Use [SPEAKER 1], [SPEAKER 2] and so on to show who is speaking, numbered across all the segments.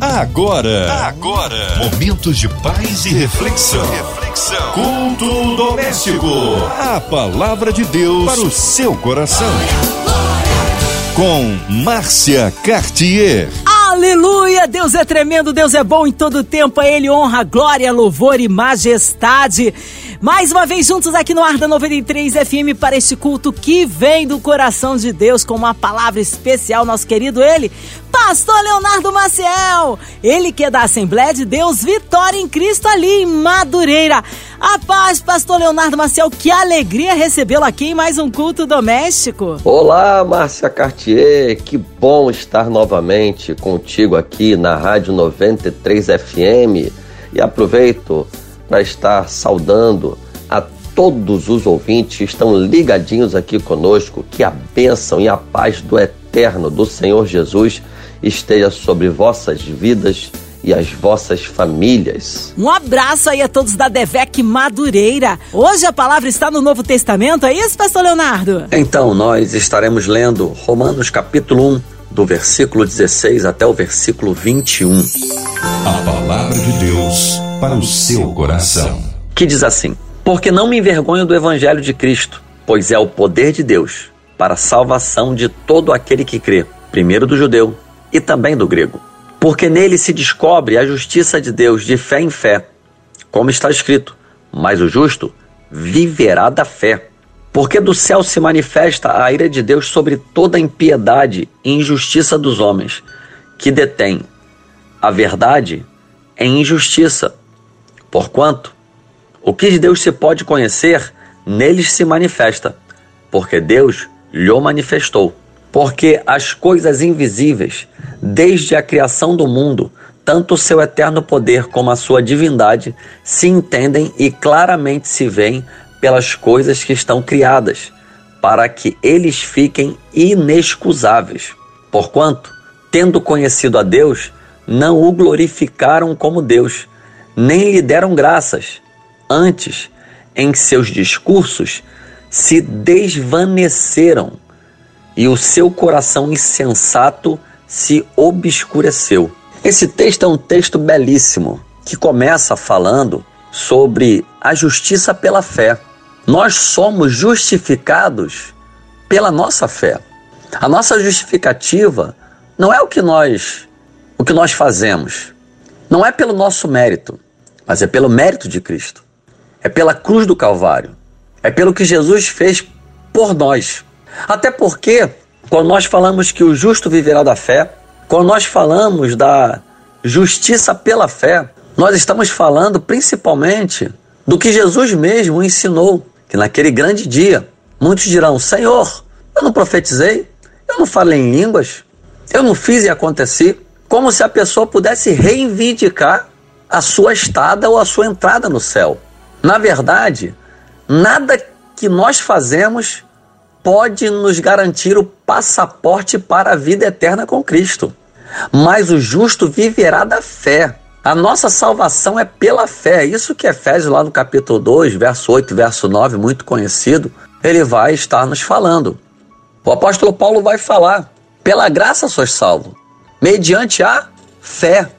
[SPEAKER 1] Agora, agora, momentos de paz e reflexão. reflexão. Culto doméstico. A palavra de Deus para o seu coração. Com Márcia Cartier.
[SPEAKER 2] Aleluia! Deus é tremendo, Deus é bom em todo tempo. A Ele honra, glória, louvor e majestade. Mais uma vez juntos aqui no Arda 93 FM para este culto que vem do coração de Deus com uma palavra especial, nosso querido ele, Pastor Leonardo Maciel. Ele que é da Assembleia de Deus Vitória em Cristo ali em Madureira. A paz, Pastor Leonardo Maciel, que alegria recebê-lo aqui em mais um culto doméstico.
[SPEAKER 3] Olá, Márcia Cartier, que bom estar novamente contigo aqui na Rádio 93 FM. E aproveito para estar saudando a todos os ouvintes que estão ligadinhos aqui conosco. Que a bênção e a paz do eterno do Senhor Jesus esteja sobre vossas vidas e as vossas famílias.
[SPEAKER 2] Um abraço aí a todos da Devec Madureira. Hoje a palavra está no Novo Testamento, é isso, pastor Leonardo?
[SPEAKER 3] Então, nós estaremos lendo Romanos capítulo 1, do versículo 16 até o versículo 21.
[SPEAKER 1] A palavra de Deus para o seu coração.
[SPEAKER 3] Que diz assim: Porque não me envergonho do evangelho de Cristo, pois é o poder de Deus para a salvação de todo aquele que crê, primeiro do judeu e também do grego. Porque nele se descobre a justiça de Deus de fé em fé, como está escrito: Mas o justo viverá da fé. Porque do céu se manifesta a ira de Deus sobre toda impiedade e injustiça dos homens, que detêm a verdade em injustiça Porquanto, o que de Deus se pode conhecer, neles se manifesta, porque Deus lhe manifestou. Porque as coisas invisíveis, desde a criação do mundo, tanto o seu eterno poder como a sua divindade, se entendem e claramente se veem pelas coisas que estão criadas, para que eles fiquem inexcusáveis. Porquanto, tendo conhecido a Deus, não o glorificaram como Deus, nem lhe deram graças. Antes, em seus discursos, se desvaneceram e o seu coração insensato se obscureceu. Esse texto é um texto belíssimo que começa falando sobre a justiça pela fé. Nós somos justificados pela nossa fé. A nossa justificativa não é o que nós o que nós fazemos, não é pelo nosso mérito, mas é pelo mérito de Cristo. É pela cruz do Calvário. É pelo que Jesus fez por nós. Até porque, quando nós falamos que o justo viverá da fé, quando nós falamos da justiça pela fé, nós estamos falando principalmente do que Jesus mesmo ensinou, que naquele grande dia muitos dirão: Senhor, eu não profetizei, eu não falei em línguas, eu não fiz e aconteci, como se a pessoa pudesse reivindicar a sua estada ou a sua entrada no céu. Na verdade, nada que nós fazemos pode nos garantir o passaporte para a vida eterna com Cristo. Mas o justo viverá da fé. A nossa salvação é pela fé. Isso que Efésios, lá no capítulo 2, verso 8, verso 9, muito conhecido, ele vai estar nos falando. O apóstolo Paulo vai falar: pela graça sois salvo, mediante a fé.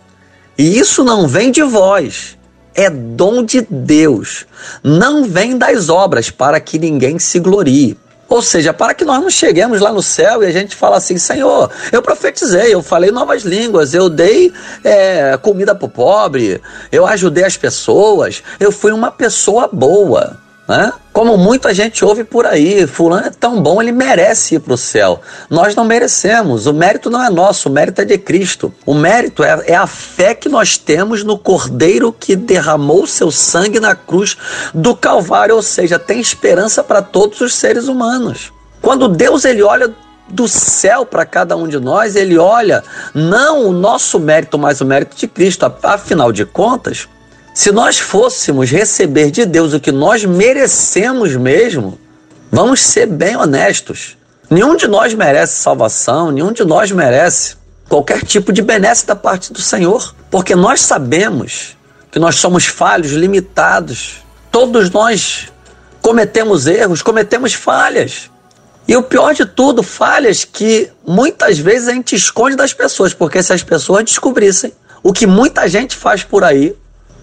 [SPEAKER 3] E isso não vem de vós, é dom de Deus. Não vem das obras para que ninguém se glorie. Ou seja, para que nós não cheguemos lá no céu e a gente fala assim, Senhor, eu profetizei, eu falei novas línguas, eu dei é, comida para o pobre, eu ajudei as pessoas, eu fui uma pessoa boa. Né? Como muita gente ouve por aí, fulano é tão bom, ele merece ir para o céu. Nós não merecemos, o mérito não é nosso, o mérito é de Cristo. O mérito é, é a fé que nós temos no Cordeiro que derramou seu sangue na cruz do Calvário, ou seja, tem esperança para todos os seres humanos. Quando Deus ele olha do céu para cada um de nós, ele olha não o nosso mérito, mas o mérito de Cristo. Afinal de contas, se nós fôssemos receber de Deus o que nós merecemos mesmo, vamos ser bem honestos. Nenhum de nós merece salvação, nenhum de nós merece qualquer tipo de benesse da parte do Senhor, porque nós sabemos que nós somos falhos, limitados. Todos nós cometemos erros, cometemos falhas. E o pior de tudo, falhas que muitas vezes a gente esconde das pessoas, porque se as pessoas descobrissem o que muita gente faz por aí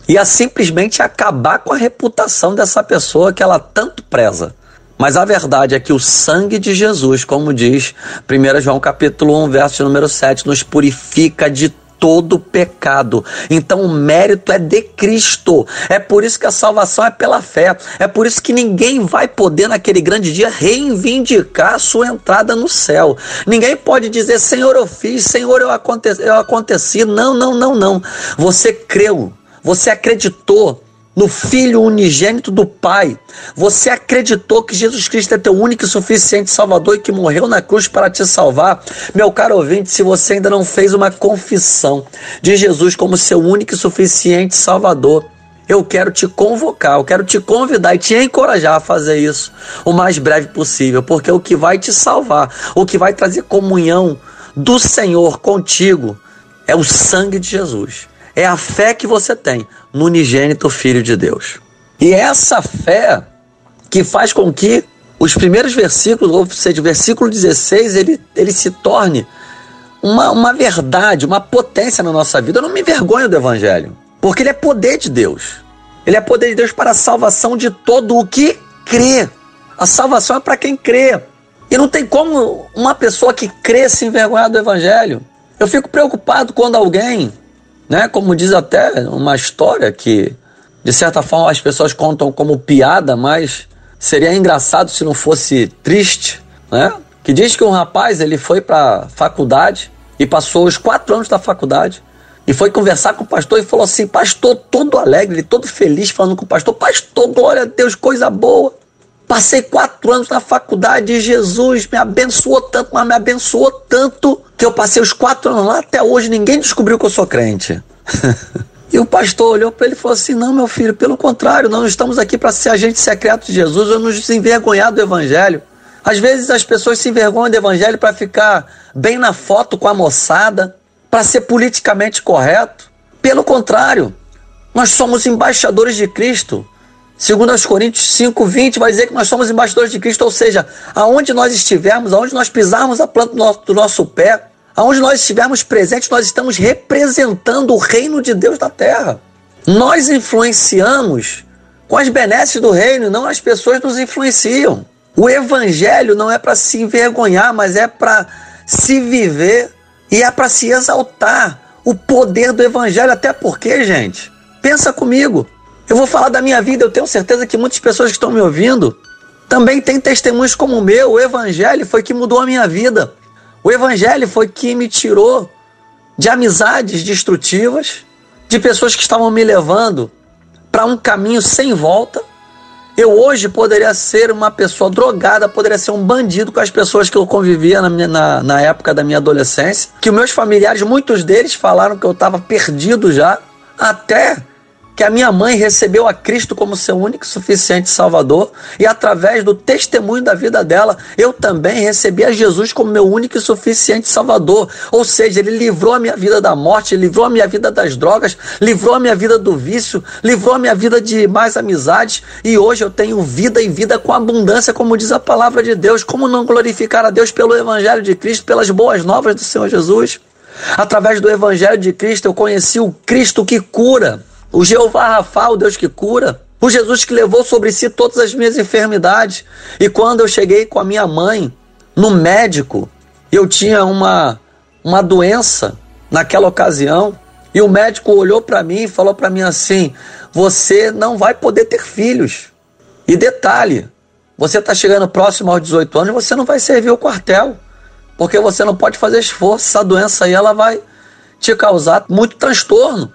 [SPEAKER 3] e a simplesmente acabar com a reputação dessa pessoa que ela tanto preza. Mas a verdade é que o sangue de Jesus, como diz 1 João capítulo 1, verso número 7, nos purifica de todo pecado. Então o mérito é de Cristo. É por isso que a salvação é pela fé. É por isso que ninguém vai poder naquele grande dia reivindicar a sua entrada no céu. Ninguém pode dizer, Senhor, eu fiz, Senhor, eu. Eu aconteci. Não, não, não, não. Você creu, você acreditou no Filho unigênito do Pai. Você acreditou que Jesus Cristo é teu único e suficiente Salvador e que morreu na cruz para te salvar. Meu caro ouvinte, se você ainda não fez uma confissão de Jesus como seu único e suficiente Salvador, eu quero te convocar, eu quero te convidar e te encorajar a fazer isso o mais breve possível, porque o que vai te salvar, o que vai trazer comunhão do Senhor contigo é o sangue de Jesus é a fé que você tem no unigênito Filho de Deus. E é essa fé que faz com que os primeiros versículos, ou seja, o versículo 16, ele, ele se torne uma, uma verdade, uma potência na nossa vida. Eu não me envergonho do Evangelho, porque ele é poder de Deus. Ele é poder de Deus para a salvação de todo o que crê. A salvação é para quem crê. E não tem como uma pessoa que crê se envergonhar do Evangelho. Eu fico preocupado quando alguém né? Como diz até uma história que, de certa forma, as pessoas contam como piada, mas seria engraçado se não fosse triste, né? Que diz que um rapaz ele foi para faculdade e passou os quatro anos da faculdade e foi conversar com o pastor e falou assim: Pastor, todo alegre, todo feliz, falando com o pastor: Pastor, glória a Deus, coisa boa. Passei quatro anos na faculdade e Jesus me abençoou tanto, mas me abençoou tanto que eu passei os quatro anos lá até hoje ninguém descobriu que eu sou crente. e o pastor olhou para ele e falou assim: Não, meu filho, pelo contrário, nós estamos aqui para ser agente secreto de Jesus ou nos envergonhar do Evangelho. Às vezes as pessoas se envergonham do Evangelho para ficar bem na foto com a moçada, para ser politicamente correto. Pelo contrário, nós somos embaixadores de Cristo. Segundo aos Coríntios 5, 20, vai dizer que nós somos embaixadores de Cristo, ou seja, aonde nós estivermos, aonde nós pisarmos a planta do nosso, do nosso pé, aonde nós estivermos presentes, nós estamos representando o reino de Deus na terra. Nós influenciamos com as benesses do reino, não as pessoas nos influenciam. O evangelho não é para se envergonhar, mas é para se viver e é para se exaltar o poder do evangelho, até porque, gente, pensa comigo, eu vou falar da minha vida, eu tenho certeza que muitas pessoas que estão me ouvindo também têm testemunhos como o meu. O Evangelho foi que mudou a minha vida. O Evangelho foi que me tirou de amizades destrutivas, de pessoas que estavam me levando para um caminho sem volta. Eu hoje poderia ser uma pessoa drogada, poderia ser um bandido com as pessoas que eu convivia na, minha, na, na época da minha adolescência. Que meus familiares, muitos deles, falaram que eu estava perdido já, até que a minha mãe recebeu a Cristo como seu único e suficiente Salvador, e através do testemunho da vida dela, eu também recebi a Jesus como meu único e suficiente Salvador. Ou seja, ele livrou a minha vida da morte, livrou a minha vida das drogas, livrou a minha vida do vício, livrou a minha vida de mais amizades, e hoje eu tenho vida e vida com abundância, como diz a palavra de Deus. Como não glorificar a Deus pelo Evangelho de Cristo, pelas boas novas do Senhor Jesus? Através do Evangelho de Cristo, eu conheci o Cristo que cura o Jeová Rafa, o Deus que cura, o Jesus que levou sobre si todas as minhas enfermidades. E quando eu cheguei com a minha mãe no médico, eu tinha uma, uma doença naquela ocasião, e o médico olhou para mim e falou para mim assim: Você não vai poder ter filhos. E detalhe, você está chegando próximo aos 18 anos, você não vai servir o quartel, porque você não pode fazer esforço. Essa doença aí ela vai te causar muito transtorno.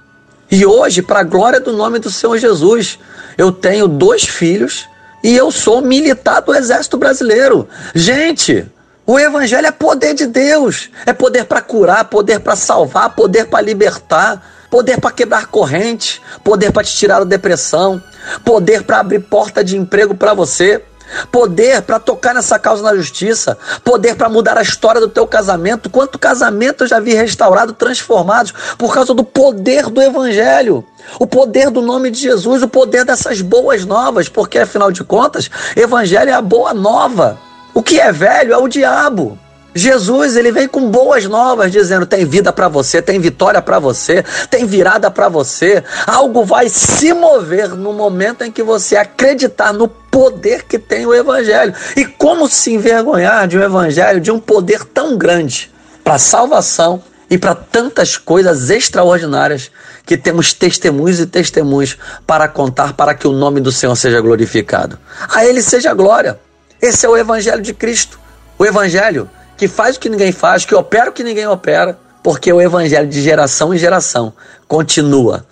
[SPEAKER 3] E hoje, para a glória do nome do Senhor Jesus, eu tenho dois filhos e eu sou militar do Exército Brasileiro. Gente, o Evangelho é poder de Deus, é poder para curar, poder para salvar, poder para libertar, poder para quebrar corrente, poder para te tirar da depressão, poder para abrir porta de emprego para você poder para tocar nessa causa na justiça, poder para mudar a história do teu casamento. Quanto casamento eu já vi restaurado, transformados por causa do poder do evangelho, o poder do nome de Jesus, o poder dessas boas novas, porque afinal de contas, evangelho é a boa nova. O que é velho é o diabo. Jesus, ele vem com boas novas, dizendo: tem vida para você, tem vitória para você, tem virada para você. Algo vai se mover no momento em que você acreditar no poder que tem o evangelho. E como se envergonhar de um evangelho de um poder tão grande para salvação e para tantas coisas extraordinárias que temos testemunhos e testemunhos para contar para que o nome do Senhor seja glorificado. A ele seja glória. Esse é o evangelho de Cristo. O evangelho que faz o que ninguém faz, que opera o que ninguém opera, porque o evangelho de geração em geração continua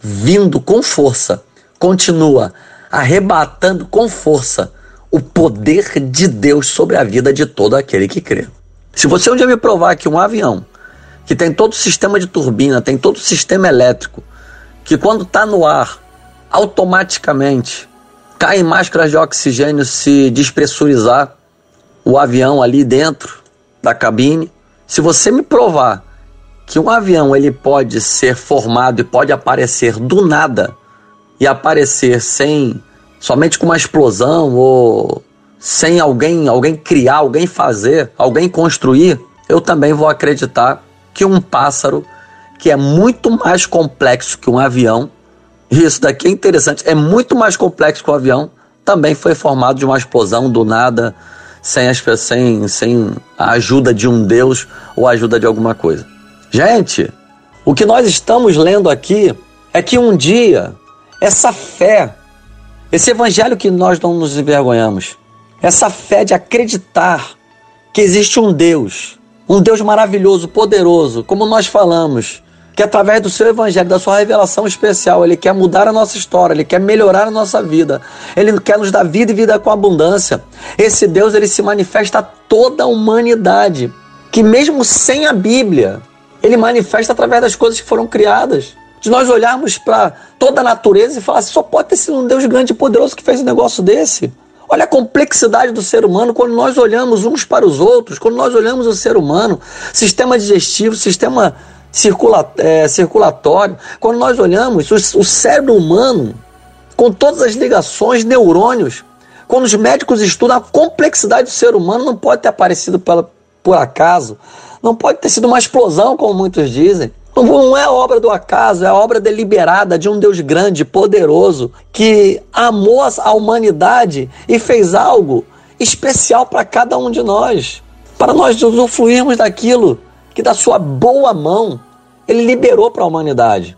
[SPEAKER 3] vindo com força, continua arrebatando com força o poder de Deus sobre a vida de todo aquele que crê. Se você um dia me provar que um avião que tem todo o sistema de turbina, tem todo o sistema elétrico, que quando está no ar, automaticamente cai máscaras de oxigênio se despressurizar o avião ali dentro, da cabine. Se você me provar que um avião ele pode ser formado e pode aparecer do nada e aparecer sem somente com uma explosão ou sem alguém, alguém criar, alguém fazer, alguém construir, eu também vou acreditar que um pássaro que é muito mais complexo que um avião, isso daqui é interessante, é muito mais complexo que o um avião, também foi formado de uma explosão do nada, sem, as, sem, sem a ajuda de um Deus ou a ajuda de alguma coisa. Gente, o que nós estamos lendo aqui é que um dia essa fé, esse evangelho que nós não nos envergonhamos, essa fé de acreditar que existe um Deus, um Deus maravilhoso, poderoso, como nós falamos, que através do seu evangelho, da sua revelação especial, ele quer mudar a nossa história, ele quer melhorar a nossa vida, ele quer nos dar vida e vida com abundância. Esse Deus, ele se manifesta a toda a humanidade, que mesmo sem a Bíblia, ele manifesta através das coisas que foram criadas. De nós olharmos para toda a natureza e falar assim, só pode ter sido um Deus grande e poderoso que fez um negócio desse. Olha a complexidade do ser humano quando nós olhamos uns para os outros, quando nós olhamos o ser humano, sistema digestivo, sistema circula, é, circulatório. Quando nós olhamos o, o cérebro humano, com todas as ligações, neurônios, quando os médicos estudam a complexidade do ser humano, não pode ter aparecido pela, por acaso, não pode ter sido uma explosão, como muitos dizem. Não é obra do acaso, é obra deliberada de um Deus grande, poderoso, que amou a humanidade e fez algo especial para cada um de nós, para nós usufruirmos daquilo que da sua boa mão ele liberou para a humanidade.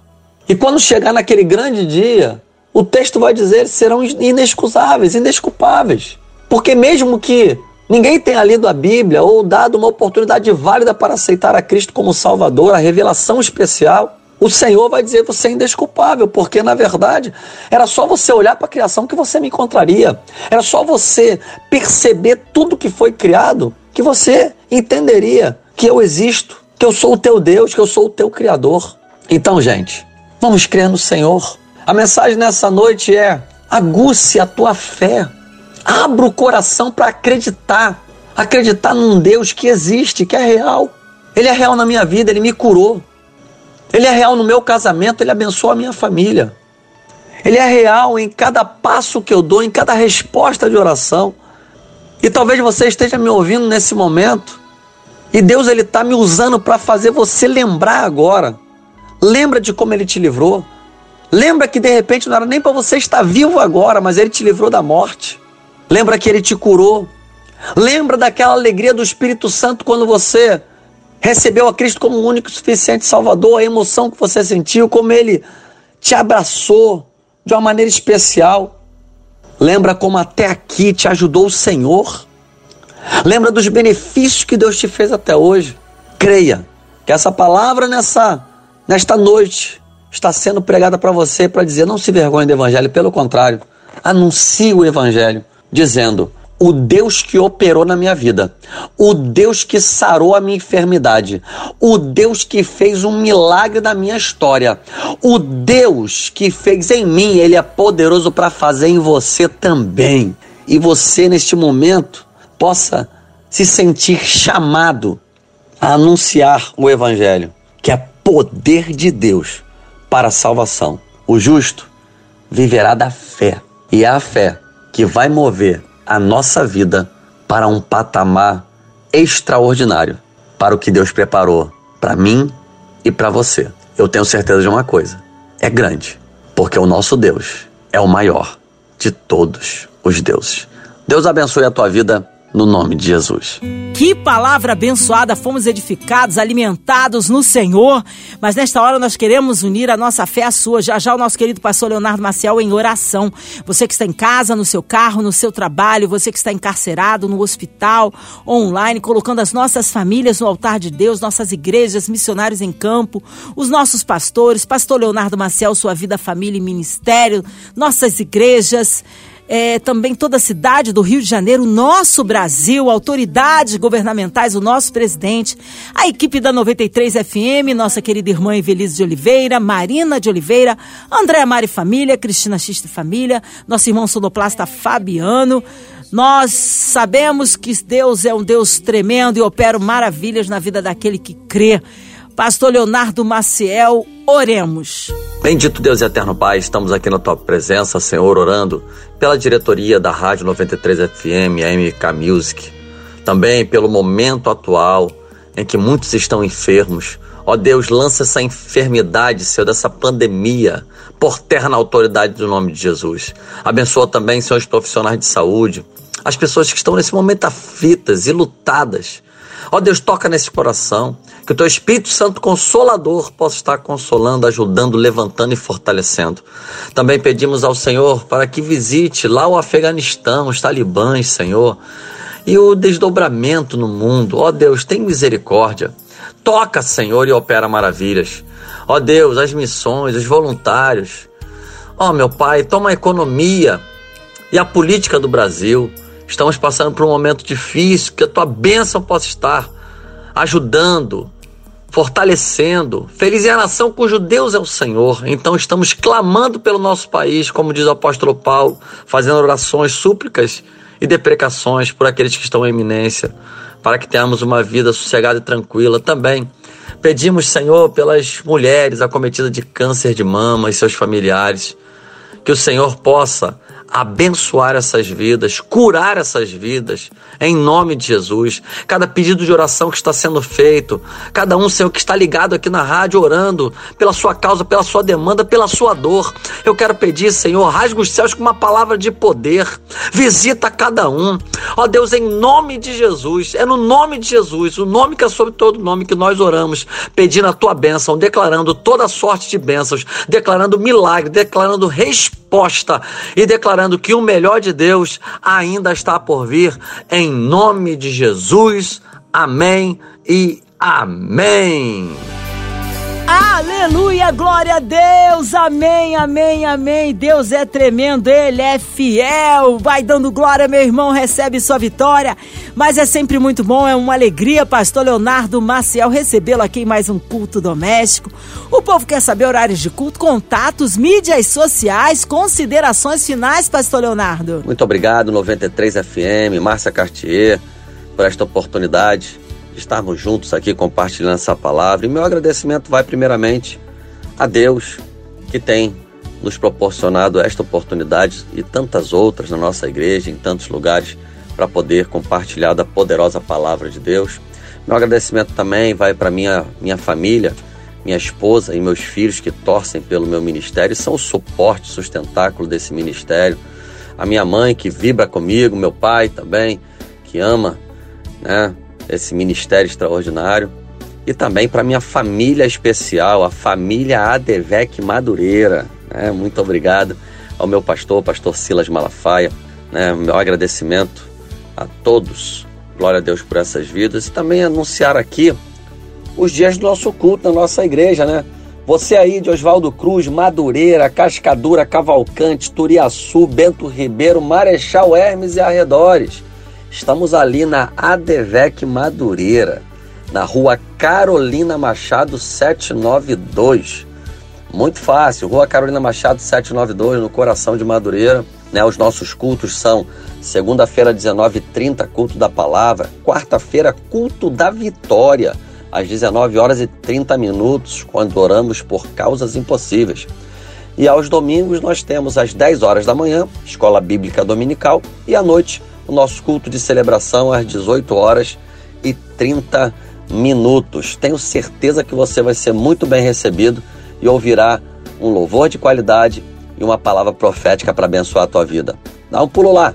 [SPEAKER 3] E quando chegar naquele grande dia, o texto vai dizer serão inexcusáveis, indesculpáveis. Porque mesmo que ninguém tenha lido a Bíblia ou dado uma oportunidade válida para aceitar a Cristo como Salvador, a revelação especial, o Senhor vai dizer você é indesculpável, porque na verdade era só você olhar para a criação que você me encontraria. Era só você perceber tudo que foi criado que você entenderia que eu existo que eu sou o teu Deus, que eu sou o teu Criador. Então, gente, vamos crer no Senhor. A mensagem nessa noite é: aguce a tua fé, abra o coração para acreditar, acreditar num Deus que existe, que é real. Ele é real na minha vida, ele me curou. Ele é real no meu casamento, ele abençoa a minha família. Ele é real em cada passo que eu dou, em cada resposta de oração. E talvez você esteja me ouvindo nesse momento e Deus ele está me usando para fazer você lembrar agora. Lembra de como ele te livrou. Lembra que de repente não era nem para você estar vivo agora, mas ele te livrou da morte. Lembra que ele te curou. Lembra daquela alegria do Espírito Santo quando você recebeu a Cristo como o único e suficiente Salvador, a emoção que você sentiu, como ele te abraçou de uma maneira especial. Lembra como até aqui te ajudou o Senhor. Lembra dos benefícios que Deus te fez até hoje. Creia que essa palavra nessa nesta noite está sendo pregada para você para dizer não se vergonhe do evangelho, pelo contrário, anuncie o evangelho dizendo: o Deus que operou na minha vida, o Deus que sarou a minha enfermidade, o Deus que fez um milagre na minha história, o Deus que fez em mim, ele é poderoso para fazer em você também. E você neste momento possa se sentir chamado a anunciar o Evangelho, que é poder de Deus para a salvação. O justo viverá da fé, e é a fé que vai mover a nossa vida para um patamar extraordinário para o que Deus preparou para mim e para você. Eu tenho certeza de uma coisa: é grande, porque o nosso Deus é o maior de todos os deuses. Deus abençoe a tua vida no nome de Jesus.
[SPEAKER 2] Que palavra abençoada, fomos edificados, alimentados no Senhor. Mas nesta hora nós queremos unir a nossa fé à sua. Já já o nosso querido pastor Leonardo Maciel em oração. Você que está em casa, no seu carro, no seu trabalho, você que está encarcerado, no hospital, online, colocando as nossas famílias no altar de Deus, nossas igrejas, missionários em campo, os nossos pastores, pastor Leonardo Maciel, sua vida, família e ministério, nossas igrejas é, também toda a cidade do Rio de Janeiro, nosso Brasil, autoridades governamentais, o nosso presidente, a equipe da 93 FM, nossa querida irmã Evelise de Oliveira, Marina de Oliveira, Andréa Mari Família, Cristina Xista Família, nosso irmão sonoplasta Fabiano. Nós sabemos que Deus é um Deus tremendo e opera maravilhas na vida daquele que crê. Pastor Leonardo Maciel, oremos.
[SPEAKER 3] Bendito Deus e eterno Pai, estamos aqui na tua presença, Senhor, orando pela diretoria da Rádio 93 FM, a MK Music, também pelo momento atual em que muitos estão enfermos. Ó Deus, lança essa enfermidade, Senhor, dessa pandemia por terra na autoridade do nome de Jesus. Abençoa também, Senhor, os profissionais de saúde, as pessoas que estão nesse momento aflitas e lutadas Ó Deus, toca nesse coração, que o teu Espírito Santo Consolador possa estar consolando, ajudando, levantando e fortalecendo. Também pedimos ao Senhor para que visite lá o Afeganistão, os talibãs, Senhor, e o desdobramento no mundo. Ó Deus, tem misericórdia. Toca, Senhor, e opera maravilhas. Ó Deus, as missões, os voluntários. Ó meu Pai, toma a economia e a política do Brasil. Estamos passando por um momento difícil, que a tua bênção possa estar ajudando, fortalecendo. Feliz é a nação cujo Deus é o Senhor. Então estamos clamando pelo nosso país, como diz o apóstolo Paulo, fazendo orações, súplicas e deprecações por aqueles que estão em eminência, para que tenhamos uma vida sossegada e tranquila também. Pedimos, Senhor, pelas mulheres acometidas de câncer de mama e seus familiares, que o Senhor possa abençoar essas vidas, curar essas vidas, em nome de Jesus. Cada pedido de oração que está sendo feito, cada um, Senhor, que está ligado aqui na rádio, orando pela sua causa, pela sua demanda, pela sua dor. Eu quero pedir, Senhor, rasga os céus com uma palavra de poder, visita cada um. Ó Deus, em nome de Jesus, é no nome de Jesus, o nome que é sobre todo nome que nós oramos, pedindo a tua bênção, declarando toda sorte de bênçãos, declarando milagre, declarando resposta e declarando declarando que o melhor de Deus ainda está por vir, em nome de Jesus. Amém e amém.
[SPEAKER 2] Aleluia, glória a Deus, amém, amém, amém. Deus é tremendo, Ele é fiel. Vai dando glória, meu irmão, recebe sua vitória. Mas é sempre muito bom, é uma alegria, Pastor Leonardo Maciel, recebê-lo aqui em mais um culto doméstico. O povo quer saber horários de culto, contatos, mídias sociais, considerações finais, Pastor Leonardo.
[SPEAKER 3] Muito obrigado, 93 FM, Márcia Cartier, por esta oportunidade estarmos juntos aqui compartilhando essa palavra. E meu agradecimento vai primeiramente a Deus que tem nos proporcionado esta oportunidade e tantas outras na nossa igreja, em tantos lugares, para poder compartilhar da poderosa palavra de Deus. Meu agradecimento também vai para minha minha família, minha esposa e meus filhos que torcem pelo meu ministério, são o suporte, sustentáculo desse ministério. A minha mãe que vibra comigo, meu pai também, que ama, né, esse ministério extraordinário. E também para minha família especial, a família Adevec Madureira. Né? Muito obrigado ao meu pastor, pastor Silas Malafaia. Né? Meu agradecimento a todos. Glória a Deus por essas vidas. E também anunciar aqui os dias do nosso culto na nossa igreja, né? Você aí de Oswaldo Cruz, Madureira, Cascadura, Cavalcante, Turiaçu, Bento Ribeiro, Marechal Hermes e arredores. Estamos ali na Adevec Madureira, na rua Carolina Machado 792. Muito fácil, Rua Carolina Machado 792, no coração de Madureira. Né, os nossos cultos são segunda-feira, 19h30, culto da palavra. Quarta-feira, culto da vitória, às 19 horas e 30 minutos, quando oramos por causas impossíveis. E aos domingos nós temos às 10 horas da manhã, escola bíblica dominical, e à noite, o nosso culto de celebração às 18 horas e 30 minutos. Tenho certeza que você vai ser muito bem recebido e ouvirá um louvor de qualidade e uma palavra profética para abençoar a tua vida. Dá um pulo lá.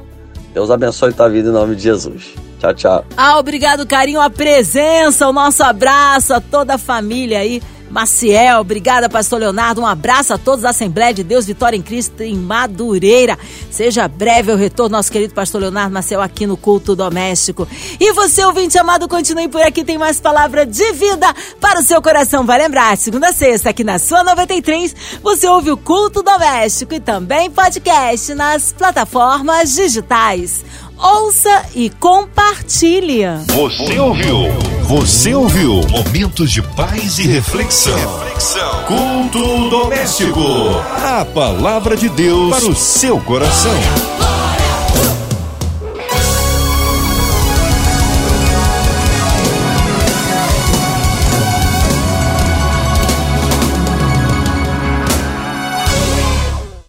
[SPEAKER 3] Deus abençoe tua vida em nome de Jesus. Tchau, tchau.
[SPEAKER 2] Ah, obrigado, carinho, a presença, o nosso abraço a toda a família aí Maciel, obrigada, pastor Leonardo. Um abraço a todos da Assembleia de Deus Vitória em Cristo em Madureira. Seja breve o retorno, nosso querido pastor Leonardo Maciel, aqui no culto doméstico. E você, ouvinte amado, continue por aqui, tem mais palavra de vida para o seu coração. Vai lembrar, segunda a sexta, aqui na sua 93, você ouve o culto doméstico e também podcast nas plataformas digitais ouça e compartilhe.
[SPEAKER 1] Você ouviu? Você ouviu? Momentos de paz e reflexão. reflexão. Culto doméstico. A palavra de Deus para o seu coração.